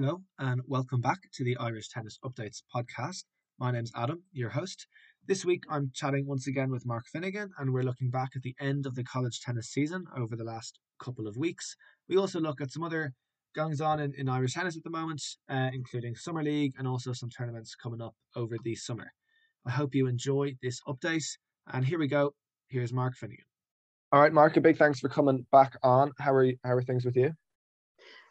Hello, and welcome back to the Irish Tennis Updates podcast. My name's Adam, your host. This week I'm chatting once again with Mark Finnegan, and we're looking back at the end of the college tennis season over the last couple of weeks. We also look at some other goings on in, in Irish tennis at the moment, uh, including Summer League and also some tournaments coming up over the summer. I hope you enjoy this update, and here we go. Here's Mark Finnegan. All right, Mark, a big thanks for coming back on. How are you, how are things with you?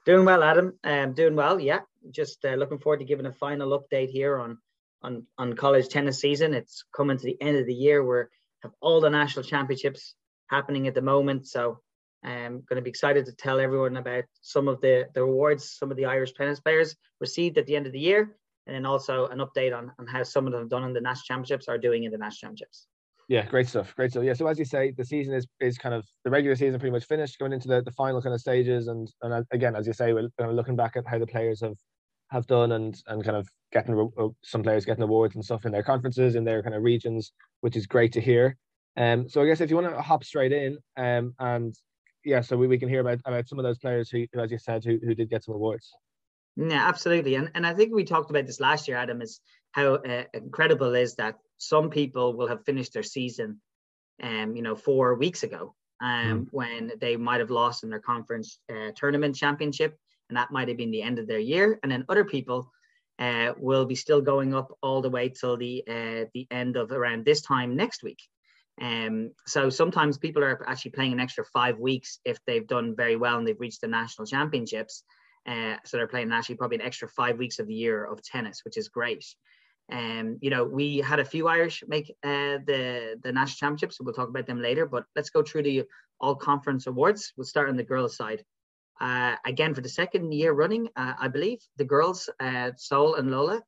Doing well, Adam. Um, doing well. Yeah, just uh, looking forward to giving a final update here on on on college tennis season. It's coming to the end of the year. We have all the national championships happening at the moment, so I'm um, going to be excited to tell everyone about some of the the awards some of the Irish tennis players received at the end of the year, and then also an update on on how some of them done in the national championships are doing in the national championships. Yeah, great stuff. Great stuff. Yeah. So as you say, the season is is kind of the regular season pretty much finished, going into the, the final kind of stages, and and again, as you say, we're kind of looking back at how the players have have done and and kind of getting some players getting awards and stuff in their conferences in their kind of regions, which is great to hear. Um, so I guess if you want to hop straight in, um, and yeah, so we, we can hear about about some of those players who, as you said, who, who did get some awards. Yeah, absolutely, and and I think we talked about this last year, Adam, is how uh, incredible is that some people will have finished their season, um, you know, four weeks ago, um, mm. when they might have lost in their conference uh, tournament championship, and that might have been the end of their year. And then other people uh, will be still going up all the way till the uh, the end of around this time next week. Um, so sometimes people are actually playing an extra five weeks if they've done very well and they've reached the national championships. Uh, so they're playing actually probably an extra five weeks of the year of tennis, which is great. Um, you know, we had a few Irish make uh, the the national championships. So we'll talk about them later. But let's go through the all conference awards. We'll start on the girls' side. Uh, again, for the second year running, uh, I believe the girls, uh, Sol and Lola,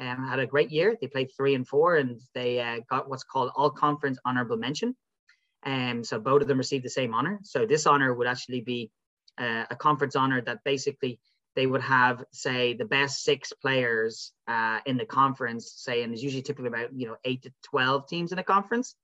um, had a great year. They played three and four, and they uh, got what's called all conference honorable mention. And um, so both of them received the same honor. So this honor would actually be uh, a conference honor that basically they would have, say, the best six players uh, in the conference, say, and there's usually typically about you know eight to twelve teams in a conference,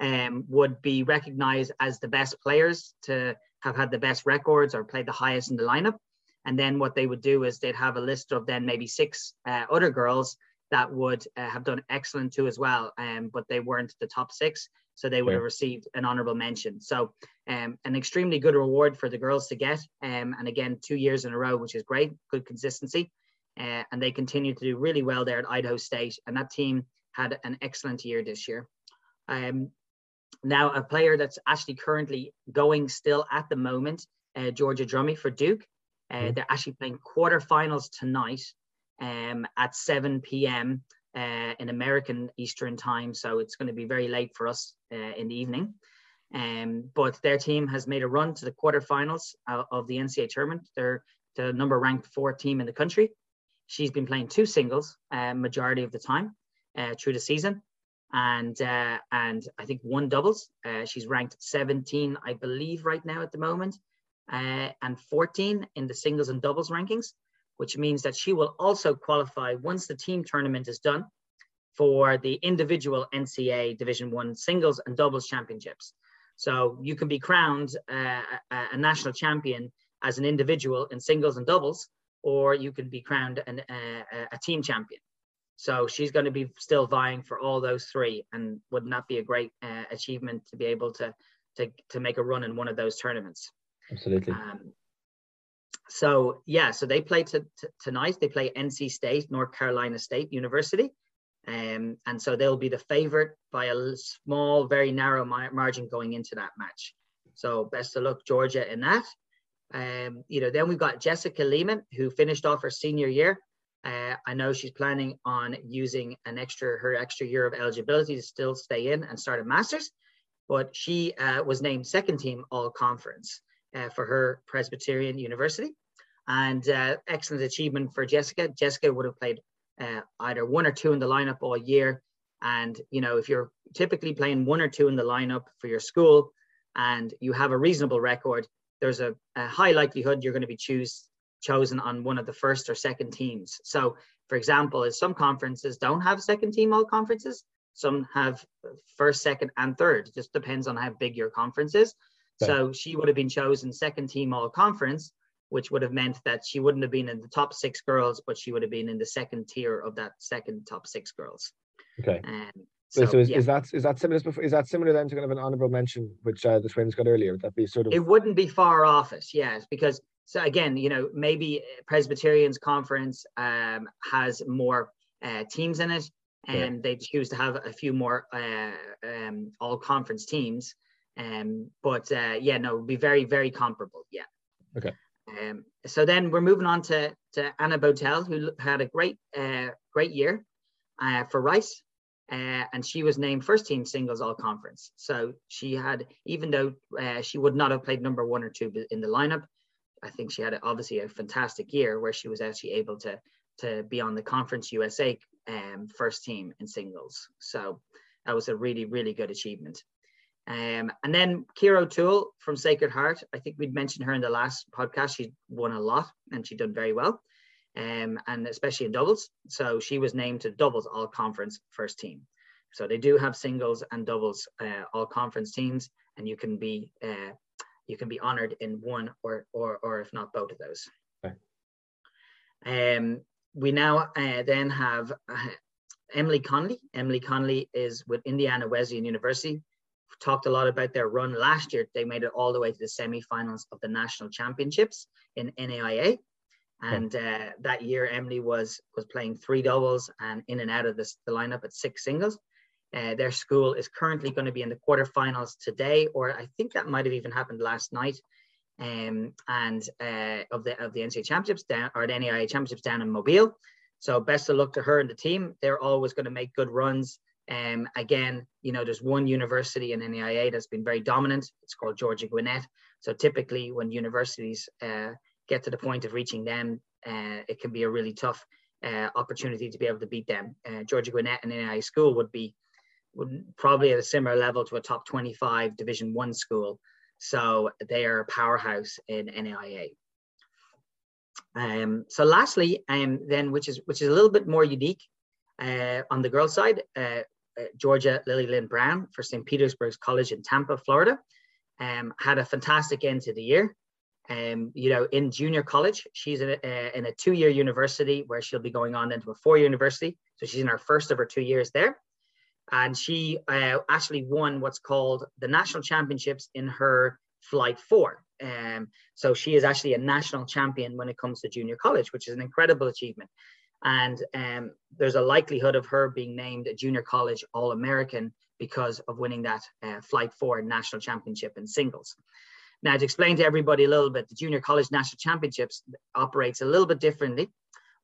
um, would be recognized as the best players to have had the best records or played the highest in the lineup. And then what they would do is they'd have a list of then maybe six uh, other girls that would uh, have done excellent too as well, um, but they weren't the top six so they would yeah. have received an honorable mention. So um, an extremely good reward for the girls to get, um, and again two years in a row, which is great, good consistency, uh, and they continue to do really well there at Idaho State, and that team had an excellent year this year. Um, now a player that's actually currently going still at the moment, uh, Georgia Drummy for Duke. Uh, mm-hmm. They're actually playing quarterfinals tonight um, at 7 p.m uh, in American Eastern time, so it's going to be very late for us uh, in the evening. Um, but their team has made a run to the quarterfinals of the NCAA tournament. They're the number ranked four team in the country. She's been playing two singles uh, majority of the time uh, through the season, and uh, and I think one doubles. Uh, she's ranked 17, I believe, right now at the moment, and 14 in the singles and doubles rankings which means that she will also qualify once the team tournament is done for the individual NCAA Division One singles and doubles championships. So you can be crowned uh, a, a, national champion as an individual in singles and doubles, or you can be crowned an, uh, a team champion. So she's going to be still vying for all those three, and would not that be a great uh, achievement to be able to, to to make a run in one of those tournaments. Absolutely. Um, so yeah, so they play to, to, tonight. They play NC State, North Carolina State University, um, and so they'll be the favorite by a small, very narrow margin going into that match. So best of luck, Georgia, in that. Um, you know, then we've got Jessica Lehman, who finished off her senior year. Uh, I know she's planning on using an extra her extra year of eligibility to still stay in and start a master's, but she uh, was named second team all conference uh, for her Presbyterian University. And uh, excellent achievement for Jessica. Jessica would have played uh, either one or two in the lineup all year. And, you know, if you're typically playing one or two in the lineup for your school and you have a reasonable record, there's a, a high likelihood you're going to be choose, chosen on one of the first or second teams. So, for example, as some conferences don't have second team all conferences, some have first, second, and third. It just depends on how big your conference is. So she would have been chosen second team all conference, which would have meant that she wouldn't have been in the top six girls, but she would have been in the second tier of that second top six girls. Okay. Um, so, so is, yeah. is, that is that similar? Is that similar then to kind of an honourable mention which uh, the twins got earlier? Would that be sort of? It wouldn't be far off it, yes, because so again, you know, maybe Presbyterian's conference um, has more uh, teams in it, and yeah. they choose to have a few more uh, um, all conference teams. Um, but uh, yeah, no, it would be very, very comparable. Yeah. Okay. Um, so then we're moving on to, to Anna Botel, who had a great, uh, great year uh, for Rice. Uh, and she was named first team singles all conference. So she had, even though uh, she would not have played number one or two in the lineup, I think she had obviously a fantastic year where she was actually able to to be on the Conference USA um, first team in singles. So that was a really, really good achievement. Um, and then Kira O'Toole from Sacred Heart. I think we'd mentioned her in the last podcast. She won a lot and she done very well, um, and especially in doubles. So she was named to doubles all conference first team. So they do have singles and doubles uh, all conference teams, and you can be uh, you can be honored in one or or or if not both of those. Okay. Um, we now uh, then have uh, Emily Conley. Emily Conley is with Indiana Wesleyan University. Talked a lot about their run last year. They made it all the way to the semifinals of the national championships in NAIA. And uh, that year, Emily was was playing three doubles and in and out of this, the lineup at six singles. Uh, their school is currently going to be in the quarterfinals today, or I think that might have even happened last night um, and uh, of the of the NCAA championships down or the NAIA championships down in Mobile. So best of luck to her and the team. They're always going to make good runs. Um, again, you know, there's one university in NAIA that's been very dominant. It's called Georgia Gwinnett. So typically, when universities uh, get to the point of reaching them, uh, it can be a really tough uh, opportunity to be able to beat them. Uh, Georgia Gwinnett and NAIA school would be would probably at a similar level to a top 25 Division One school. So they are a powerhouse in NAIA. Um, so lastly, um, then which is which is a little bit more unique uh, on the girls' side, uh, Georgia Lily Lynn Brown for St. Petersburg's College in Tampa, Florida, um, had a fantastic end to the year. Um, you know, in junior college, she's in a, in a two-year university where she'll be going on into a four-year university. So she's in her first of her two years there and she uh, actually won what's called the national championships in her flight four. Um, so she is actually a national champion when it comes to junior college, which is an incredible achievement. And um, there's a likelihood of her being named a junior college All American because of winning that uh, flight four national championship in singles. Now, to explain to everybody a little bit, the junior college national championships operates a little bit differently.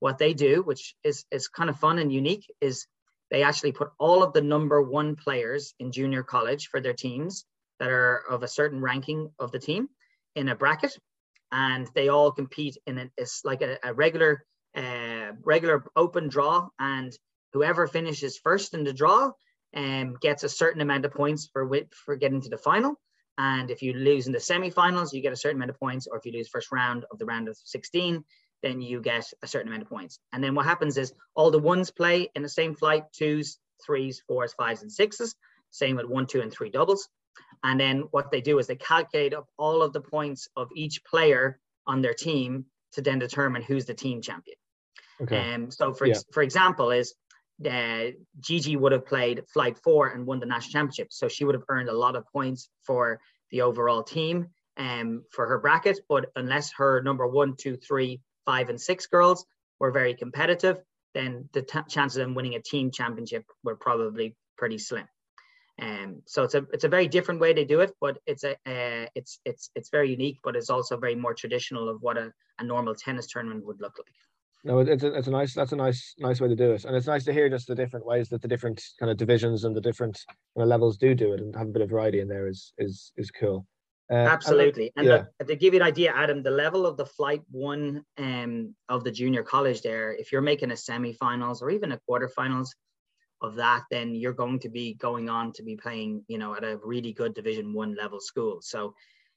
What they do, which is, is kind of fun and unique, is they actually put all of the number one players in junior college for their teams that are of a certain ranking of the team in a bracket and they all compete in a, it's like a, a regular uh, regular open draw and whoever finishes first in the draw um, gets a certain amount of points for for getting to the final and if you lose in the semifinals you get a certain amount of points or if you lose first round of the round of 16 then you get a certain amount of points. And then what happens is all the ones play in the same flight, twos, threes, fours, fives, and sixes. Same with one, two, and three doubles. And then what they do is they calculate up all of the points of each player on their team to then determine who's the team champion. Okay. Um, so for, yeah. for example, is uh, Gigi would have played flight four and won the national championship. So she would have earned a lot of points for the overall team um, for her bracket. But unless her number one, two, three, five and six girls were very competitive, then the t- chances of them winning a team championship were probably pretty slim. Um, so it's a it's a very different way to do it, but it's a uh, it's it's it's very unique, but it's also very more traditional of what a, a normal tennis tournament would look like. No, it's a, it's a nice that's a nice nice way to do it, and it's nice to hear just the different ways that the different kind of divisions and the different kind of levels do do it, and have a bit of variety in there is is is cool. Uh, Absolutely. And, yeah. the, to give you an idea, Adam, the level of the flight one um, of the junior college there, if you're making a semifinals or even a quarterfinals of that, then you're going to be going on to be playing, you know, at a really good division one level school. So,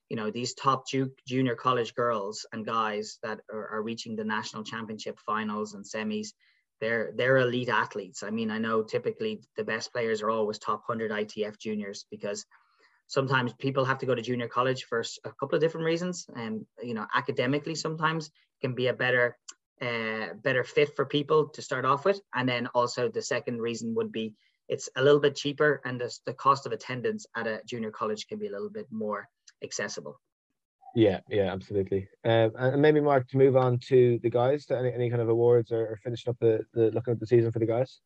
you know, these top ju- junior college girls and guys that are, are reaching the national championship finals and semis, they're they're elite athletes. I mean, I know typically the best players are always top 100 ITF juniors because sometimes people have to go to junior college for a couple of different reasons. And you know academically sometimes can be a better uh, better fit for people to start off with. And then also the second reason would be it's a little bit cheaper and the, the cost of attendance at a junior college can be a little bit more accessible yeah yeah absolutely um, and maybe mark to move on to the guys to any, any kind of awards or, or finishing up the, the looking at the season for the guys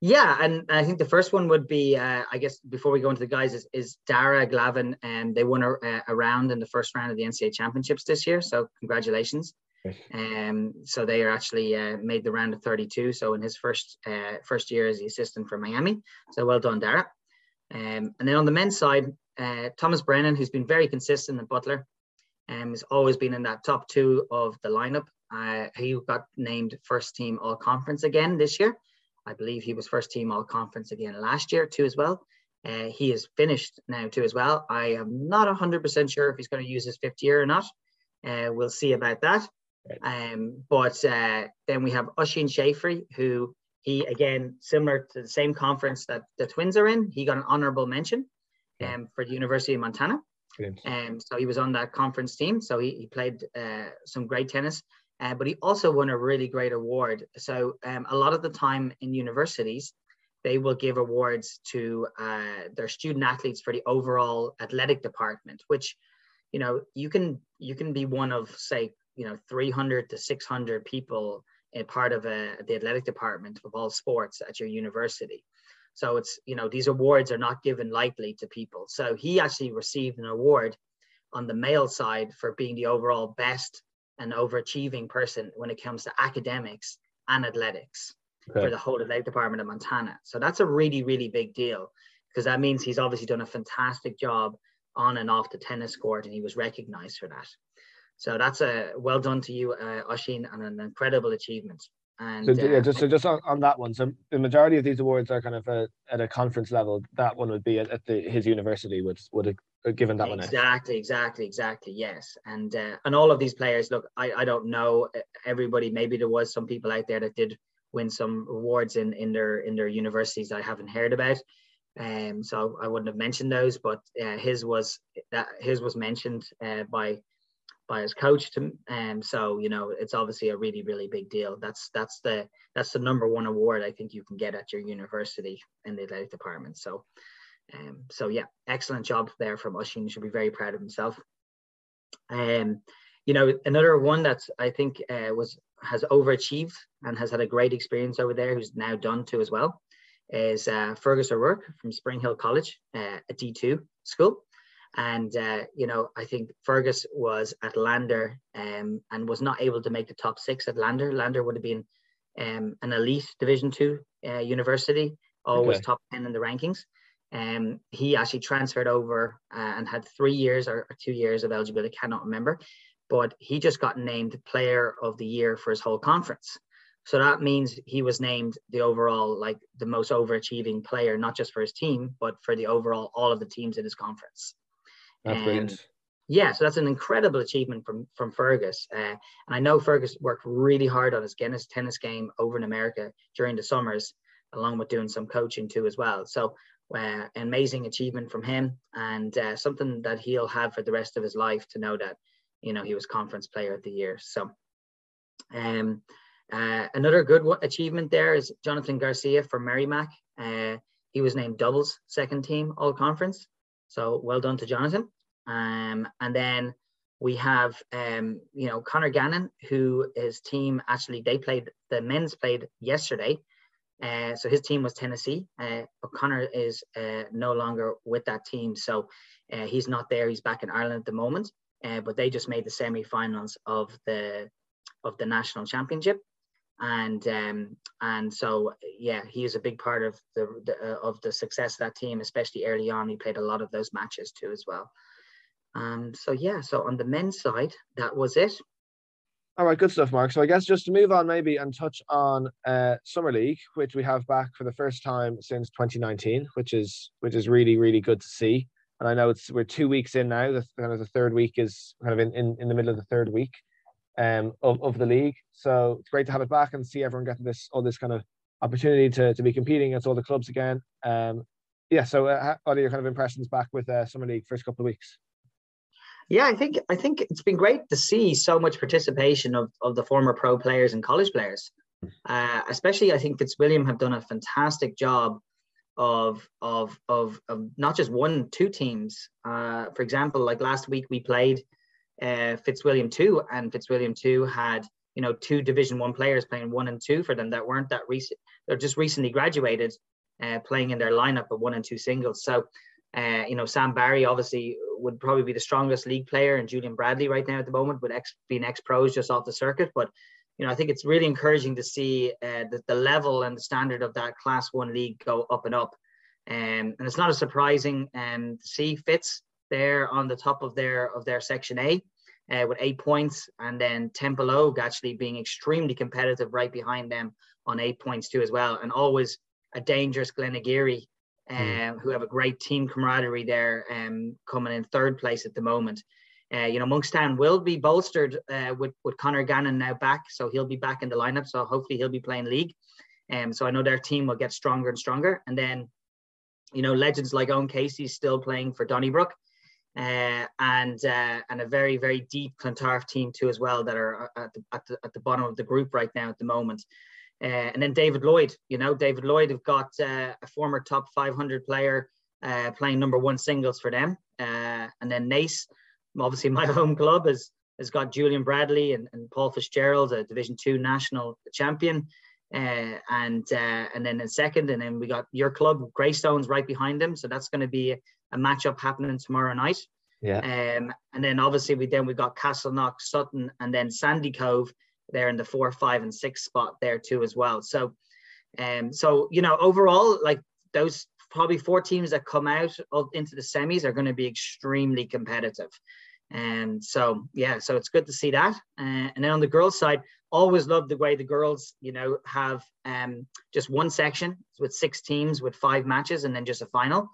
yeah, and I think the first one would be, uh, I guess, before we go into the guys, is, is Dara Glavin, and they won a, a, round in the first round of the NCAA championships this year. So congratulations. Um, so they are actually uh, made the round of 32. So in his first uh, first year as the assistant for Miami. So well done, Dara. Um, and then on the men's side, uh, Thomas Brennan, who's been very consistent at Butler, um, has always been in that top two of the lineup. Uh, he got named first team all conference again this year. I believe he was first team all conference again last year too as well. Uh, he is finished now too as well. I am not 100% sure if he's going to use his fifth year or not. Uh, we'll see about that. Um, but uh, then we have Oisin Shafrey, who he again similar to the same conference that the Twins are in. He got an honorable mention um, for the University of Montana. Um, so he was on that conference team. So he, he played uh, some great tennis. Uh, but he also won a really great award. So um, a lot of the time in universities, they will give awards to uh, their student athletes for the overall athletic department, which, you know, you can you can be one of say, you know, 300 to 600 people in part of a, the athletic department of all sports at your university. So it's you know these awards are not given lightly to people. So he actually received an award on the male side for being the overall best and overachieving person when it comes to academics and athletics okay. for the whole athletic department of Montana. So that's a really, really big deal because that means he's obviously done a fantastic job on and off the tennis court and he was recognized for that. So that's a well done to you, uh, Oisin, and an incredible achievement. And so, yeah, uh, just so just on, on that one. So the majority of these awards are kind of a, at a conference level. That one would be at, at the, his university would would uh, given that one exactly exactly exactly yes and uh, and all of these players look I, I don't know uh, everybody maybe there was some people out there that did win some awards in in their in their universities I haven't heard about um so I wouldn't have mentioned those but uh, his was that his was mentioned uh, by by his coach to um so you know it's obviously a really really big deal that's that's the that's the number one award I think you can get at your university in the athletic department so um, so yeah, excellent job there from. He should be very proud of himself. Um, you know, another one that I think uh, was has overachieved and has had a great experience over there, who's now done too as well, is uh, Fergus O'Rourke from Spring Hill College, uh, a D2 school. And, uh, you know, I think Fergus was at Lander um, and was not able to make the top six at Lander. Lander would have been um, an elite Division two uh, university, always okay. top 10 in the rankings. Um, he actually transferred over uh, and had three years or, or, two years of eligibility, cannot remember, but he just got named player of the year for his whole conference. So that means he was named the overall, like the most overachieving player, not just for his team, but for the overall, all of the teams in his conference. That's um, brilliant. Yeah, so that's an incredible achievement from from Fergus. Uh, and I know Fergus worked really hard on his Guinness tennis game over in America during the summers, along with doing some coaching too as well. So uh, amazing achievement from him and uh, something that he'll have for the rest of his life to know that you know he was conference player of the year so um uh, another good achievement there is jonathan garcia for merrimack uh, he was named doubles second team all conference so well done to jonathan um and then we have um you know connor gannon who his team actually they played the men's played yesterday uh, so his team was Tennessee. Uh, O'Connor is uh, no longer with that team, so uh, he's not there. He's back in Ireland at the moment. Uh, but they just made the semi-finals of the of the national championship, and um, and so yeah, he is a big part of the, the uh, of the success of that team, especially early on. He played a lot of those matches too as well. Um, so yeah, so on the men's side, that was it. All right, good stuff, Mark. So I guess just to move on maybe and touch on uh, Summer League, which we have back for the first time since 2019, which is which is really really good to see. And I know it's we're two weeks in now. The kind of the third week is kind of in, in, in the middle of the third week um, of, of the league. So it's great to have it back and see everyone getting this all this kind of opportunity to, to be competing against all the clubs again. Um, yeah, so uh, what are your kind of impressions back with uh, Summer League first couple of weeks? Yeah, I think I think it's been great to see so much participation of, of the former pro players and college players. Hmm. Uh, especially, I think Fitzwilliam have done a fantastic job of of of, of not just one, two teams. Uh, for example, like last week we played uh, Fitzwilliam two, and Fitzwilliam two had you know two Division One players playing one and two for them that weren't that recent. They're just recently graduated, uh, playing in their lineup of one and two singles. So, uh, you know, Sam Barry obviously would probably be the strongest league player, and Julian Bradley right now at the moment, would ex being ex pros just off the circuit. But you know, I think it's really encouraging to see uh, the, the level and the standard of that Class One league go up and up. Um, and it's not a surprising um, to see Fitz there on the top of their of their Section A. Uh, with eight points, and then Templeogue actually being extremely competitive right behind them on eight points too as well, and always a dangerous Glenageary. Um, mm. who have a great team camaraderie there, um, coming in third place at the moment. Uh, you know, Monkstown will be bolstered uh, with with Connor Gannon now back, so he'll be back in the lineup. So hopefully he'll be playing league. Um, so I know their team will get stronger and stronger. And then, you know, legends like Owen Casey still playing for Donnybrook, uh, and uh, and a very very deep Clontarf team too as well that are uh, at the, at the at the bottom of the group right now at the moment. Uh, and then David Lloyd, you know, David Lloyd have got uh, a former top 500 player uh, playing number one singles for them. Uh, and then Naas, obviously my home club, has, has got Julian Bradley and, and Paul Fitzgerald, a Division Two national champion. Uh, and uh, and then in second, and then we got your club, Greystones, right behind them. So that's going to be a, a matchup happening tomorrow night. Yeah. Um, and then obviously we then we got Castleknock, Sutton, and then Sandycove there in the four, five, and six spot there too as well. So, um, so you know, overall, like those probably four teams that come out of, into the semis are going to be extremely competitive. And so, yeah, so it's good to see that. Uh, and then on the girls' side, always love the way the girls, you know, have um, just one section with six teams with five matches and then just a final.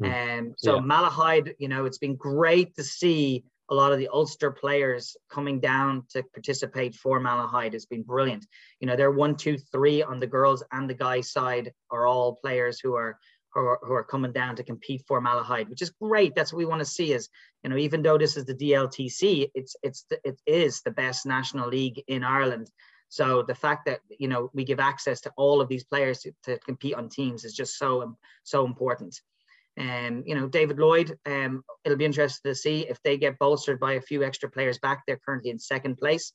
Mm. Um, so yeah. Malahide, you know, it's been great to see a lot of the Ulster players coming down to participate for Malahide has been brilliant. You know, they're one, two, three on the girls and the guys side are all players who are who are, who are coming down to compete for Malahide, which is great. That's what we want to see. Is you know, even though this is the DLTC, it's it's it is the best national league in Ireland. So the fact that you know we give access to all of these players to, to compete on teams is just so so important. Um, you know, David Lloyd, um, it'll be interesting to see if they get bolstered by a few extra players back. They're currently in second place.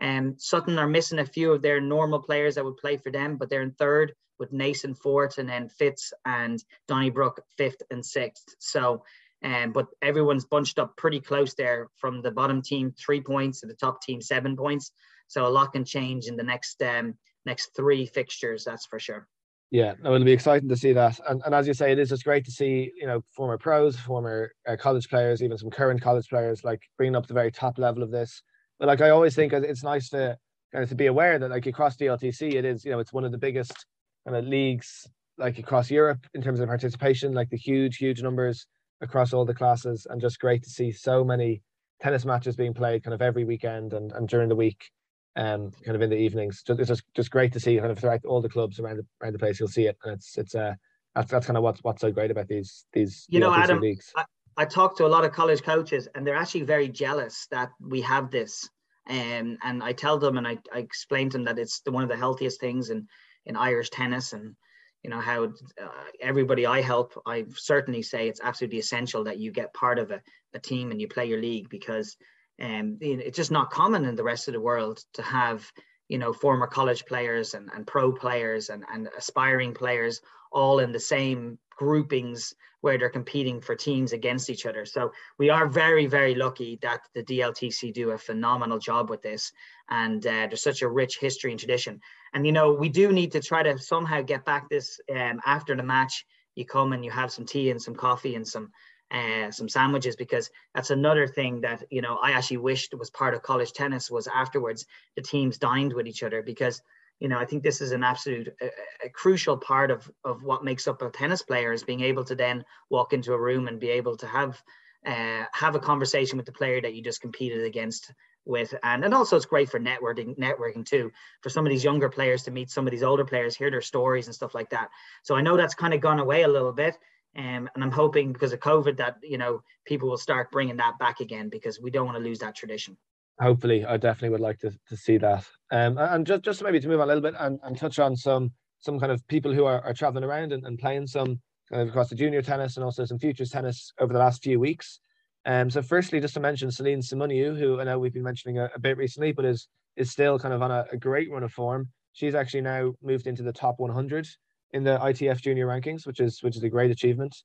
Um, Sutton are missing a few of their normal players that would play for them, but they're in third with Naas in fourth and then Fitz and Donnybrook fifth and sixth. So, um, but everyone's bunched up pretty close there from the bottom team, three points to the top team, seven points. So a lot can change in the next um, next three fixtures, that's for sure. Yeah, no, it'll be exciting to see that. And, and as you say, it is just great to see, you know, former pros, former uh, college players, even some current college players, like bringing up the very top level of this. But like I always think it's nice to kind of to be aware that like across the LTC, it is, you know, it's one of the biggest kind of leagues like across Europe in terms of participation, like the huge, huge numbers across all the classes, and just great to see so many tennis matches being played kind of every weekend and, and during the week um, kind of in the evenings. Just, it's just, just great to see kind of throughout all the clubs around the, around the place. You'll see it, and it's it's uh that's that's kind of what's what's so great about these these you know Adam. Leagues. I, I talk to a lot of college coaches, and they're actually very jealous that we have this. Um, and I tell them, and I, I explain to them that it's the, one of the healthiest things in in Irish tennis, and you know how uh, everybody I help, I certainly say it's absolutely essential that you get part of a, a team and you play your league because um, it's just not common in the rest of the world to have you know former college players and, and pro players and, and aspiring players all in the same groupings where they're competing for teams against each other. So we are very very lucky that the dltc do a phenomenal job with this and uh, there's such a rich history and tradition. And you know we do need to try to somehow get back this um, after the match. You come and you have some tea and some coffee and some uh, some sandwiches because that's another thing that you know I actually wished was part of college tennis was afterwards the teams dined with each other because you know I think this is an absolute a, a crucial part of of what makes up a tennis player is being able to then walk into a room and be able to have uh, have a conversation with the player that you just competed against with. And and also it's great for networking networking too for some of these younger players to meet some of these older players hear their stories and stuff like that. So i know that's kind of gone away a little bit Um, and I'm hoping because of COVID that you know people will start bringing that back again because we don't want to lose that tradition. Hopefully, I definitely would like to, to see that. Um, and just just maybe to move on a little bit and, and touch on some some kind of people who are, are traveling around and, and playing some kind of across the junior tennis and also some futures tennis over the last few weeks. Um, so firstly, just to mention Celine Simunyu, who I know we've been mentioning a, a bit recently, but is is still kind of on a, a, great run of form. She's actually now moved into the top 100 in the ITF junior rankings, which is which is a great achievement.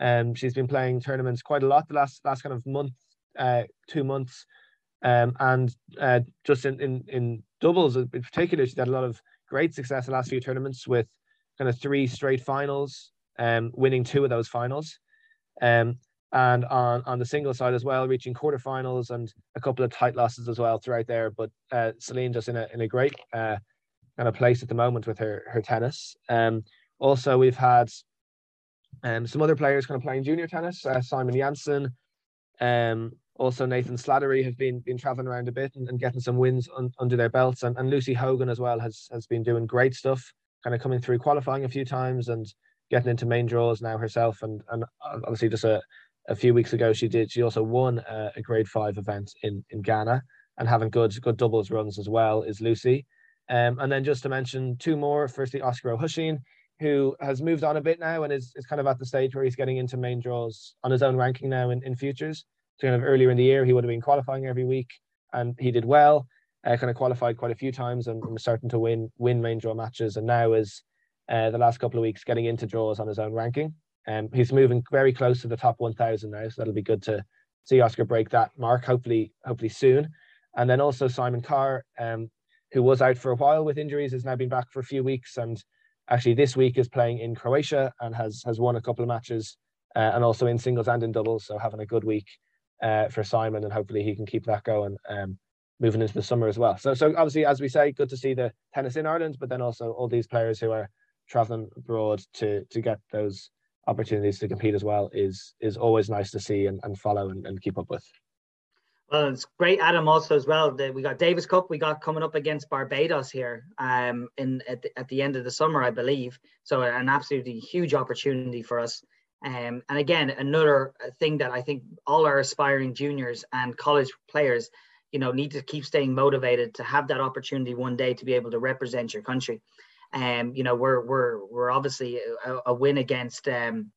Um, she's been playing tournaments quite a lot the last last kind of month, uh, two months, um, and uh, just in, in in doubles in particular, she's had a lot of great success the last few tournaments with kind of three straight finals, um, winning two of those finals. Um, and on on the single side as well, reaching quarterfinals and a couple of tight losses as well throughout there. But uh, Celine just in a in a great uh, kind of place at the moment with her her tennis. Um, also we've had um, some other players kind of playing junior tennis. Uh, Simon Janssen, um, also Nathan Slattery have been been traveling around a bit and, and getting some wins un, under their belts, and, and Lucy Hogan as well has has been doing great stuff, kind of coming through qualifying a few times and getting into main draws now herself, and and obviously just a a few weeks ago she did she also won a, a grade five event in in Ghana and having good good doubles runs as well is Lucy. Um, and then just to mention two more, firstly Osgar O'Hoisin, who has moved on a bit now and is, is kind of at the stage where he's getting into main draws on his own ranking now in, in futures. So kind of earlier in the year, he would have been qualifying every week and he did well, uh, kind of qualified quite a few times and, was starting to win win main draw matches. And now is uh, the last couple of weeks getting into draws on his own ranking. Um, he's moving very close to the top 1,000 now, so that'll be good to see Osgar break that mark. Hopefully, hopefully soon. And then also Simon Carr, um, who was out for a while with injuries, has now been back for a few weeks, and actually this week is playing in Croatia and has has won a couple of matches, uh, and also in singles and in doubles. So having a good week uh, for Simon, and hopefully he can keep that going. Um, moving into the summer as well. So, so obviously, as we say, good to see the tennis in Ireland, but then also all these players who are traveling abroad to to get those opportunities to compete as well is is always nice to see and, and follow and, and keep up with. Well, it's great, Adam. Also, as well, the, we got Davis Cup. We got coming up against Barbados here, um, in at the, at the end of the summer, I believe. So, an absolutely huge opportunity for us. Um, and again, another thing that I think all our aspiring juniors and college players, you know, need to keep staying motivated to have that opportunity one day to be able to represent your country. Um, you know, we're we're we're obviously a, a win against um,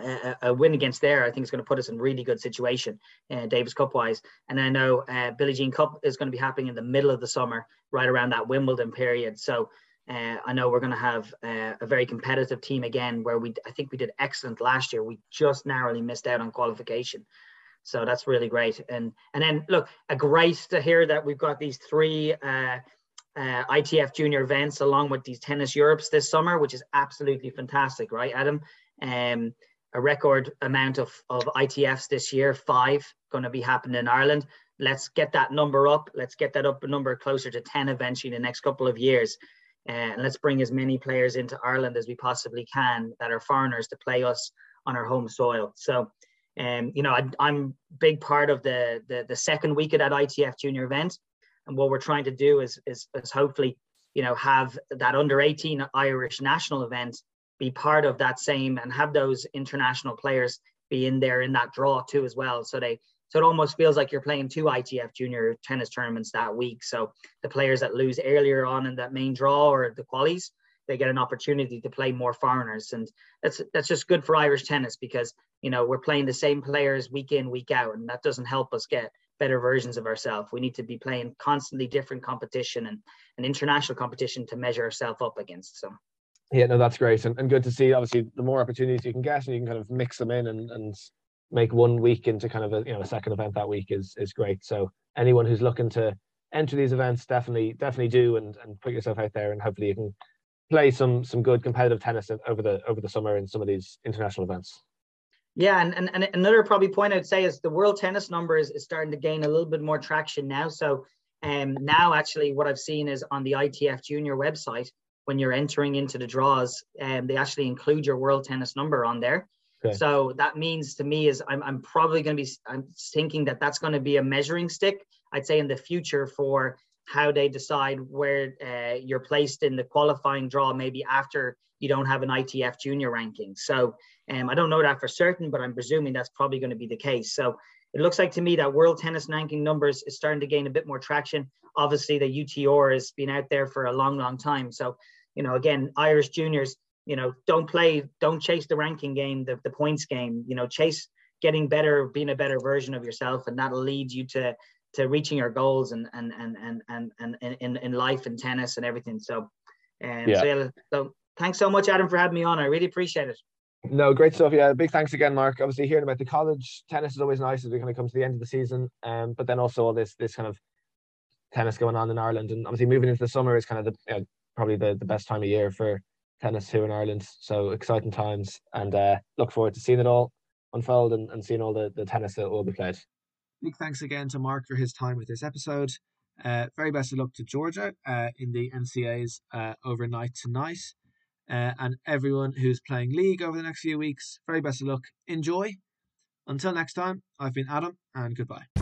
a, a, win against there. I think is going to put us in really good situation, uh, Davis Cup wise. And I know uh, Billie Jean Cup is going to be happening in the middle of the summer, right around that Wimbledon period. So. Uh, I know we're going to have uh, a very competitive team again, where we I think we did excellent last year. We just narrowly missed out on qualification, so that's really great. And and then look, a great to hear that we've got these three uh, uh, ITF junior events along with these tennis Europes this summer, which is absolutely fantastic, right, Adam? Um, a record amount of, of ITFs this year, five going to be happening in Ireland. Let's get that number up. Let's get that up a number closer to 10 eventually in the next couple of years. Uh, and let's bring as many players into Ireland as we possibly can that are foreigners to play us on our home soil. So, um, you know, I, am big part of the, the, the second week of that ITF junior event. And what we're trying to do is, is, is hopefully, you know, have that under 18 Irish national event be part of that same and have those international players be in there in that draw too as well. So they so it almost feels like you're playing two ITF junior tennis tournaments that week. So the players that lose earlier on in that main draw or the qualies, they get an opportunity to play more foreigners. And that's that's just good for Irish tennis because you know we're playing the same players week in, week out, and that doesn't help us get better versions of ourselves. We need to be playing constantly different competition and an international competition to measure ourselves up against. So. Yeah, no, that's great and, and good to see. Obviously, the more opportunities you can get, and you can kind of mix them in and, and make one week into kind of a you know a second event that week is is great. So anyone who's looking to enter these events, definitely definitely do and, and put yourself out there, and hopefully you can play some some good competitive tennis over the over the summer in some of these international events. Yeah, and, and, and another probably point I'd say is the world tennis number is, is starting to gain a little bit more traction now. So um, now actually what I've seen is on the ITF junior website, when you're entering into the draws, um, they actually include your world tennis number on there. Okay. So that means to me is I'm, I'm probably going to be, I'm thinking that that's going to be a measuring stick, I'd say in the future for how they decide where uh, you're placed in the qualifying draw, maybe after you don't have an ITF junior ranking. So Um, I don't know that for certain, but I'm presuming that's probably going to be the case. So it looks like to me that world tennis ranking numbers is starting to gain a bit more traction. Obviously, the UTR has been out there for a long, long time. So, you know, again, Irish juniors, you know, don't play, don't chase the ranking game, the, the points game, you know, chase getting better, being a better version of yourself. And that'll lead you to to reaching your goals and and and and and, and in, in life and tennis and everything. So um yeah. so, yeah, so thanks so much, Adam, for having me on. I really appreciate it. No, great stuff. Yeah, big thanks again, Mark. Obviously, hearing about the college tennis is always nice as we kind of come to the end of the season. Um, but then also all this this kind of tennis going on in Ireland, and obviously moving into the summer is kind of the you know, probably the, the best time of year for tennis here in Ireland. So exciting times, and uh, look forward to seeing it all unfold and, and seeing all the, the tennis that will be played. Big thanks again to Mark for his time with this episode. Uh, very best of luck to Georgia uh, in the NCAAs uh, overnight tonight uh, and everyone who's playing league over the next few weeks. Very best of luck. Enjoy. Until next time, I've been Adam, and goodbye.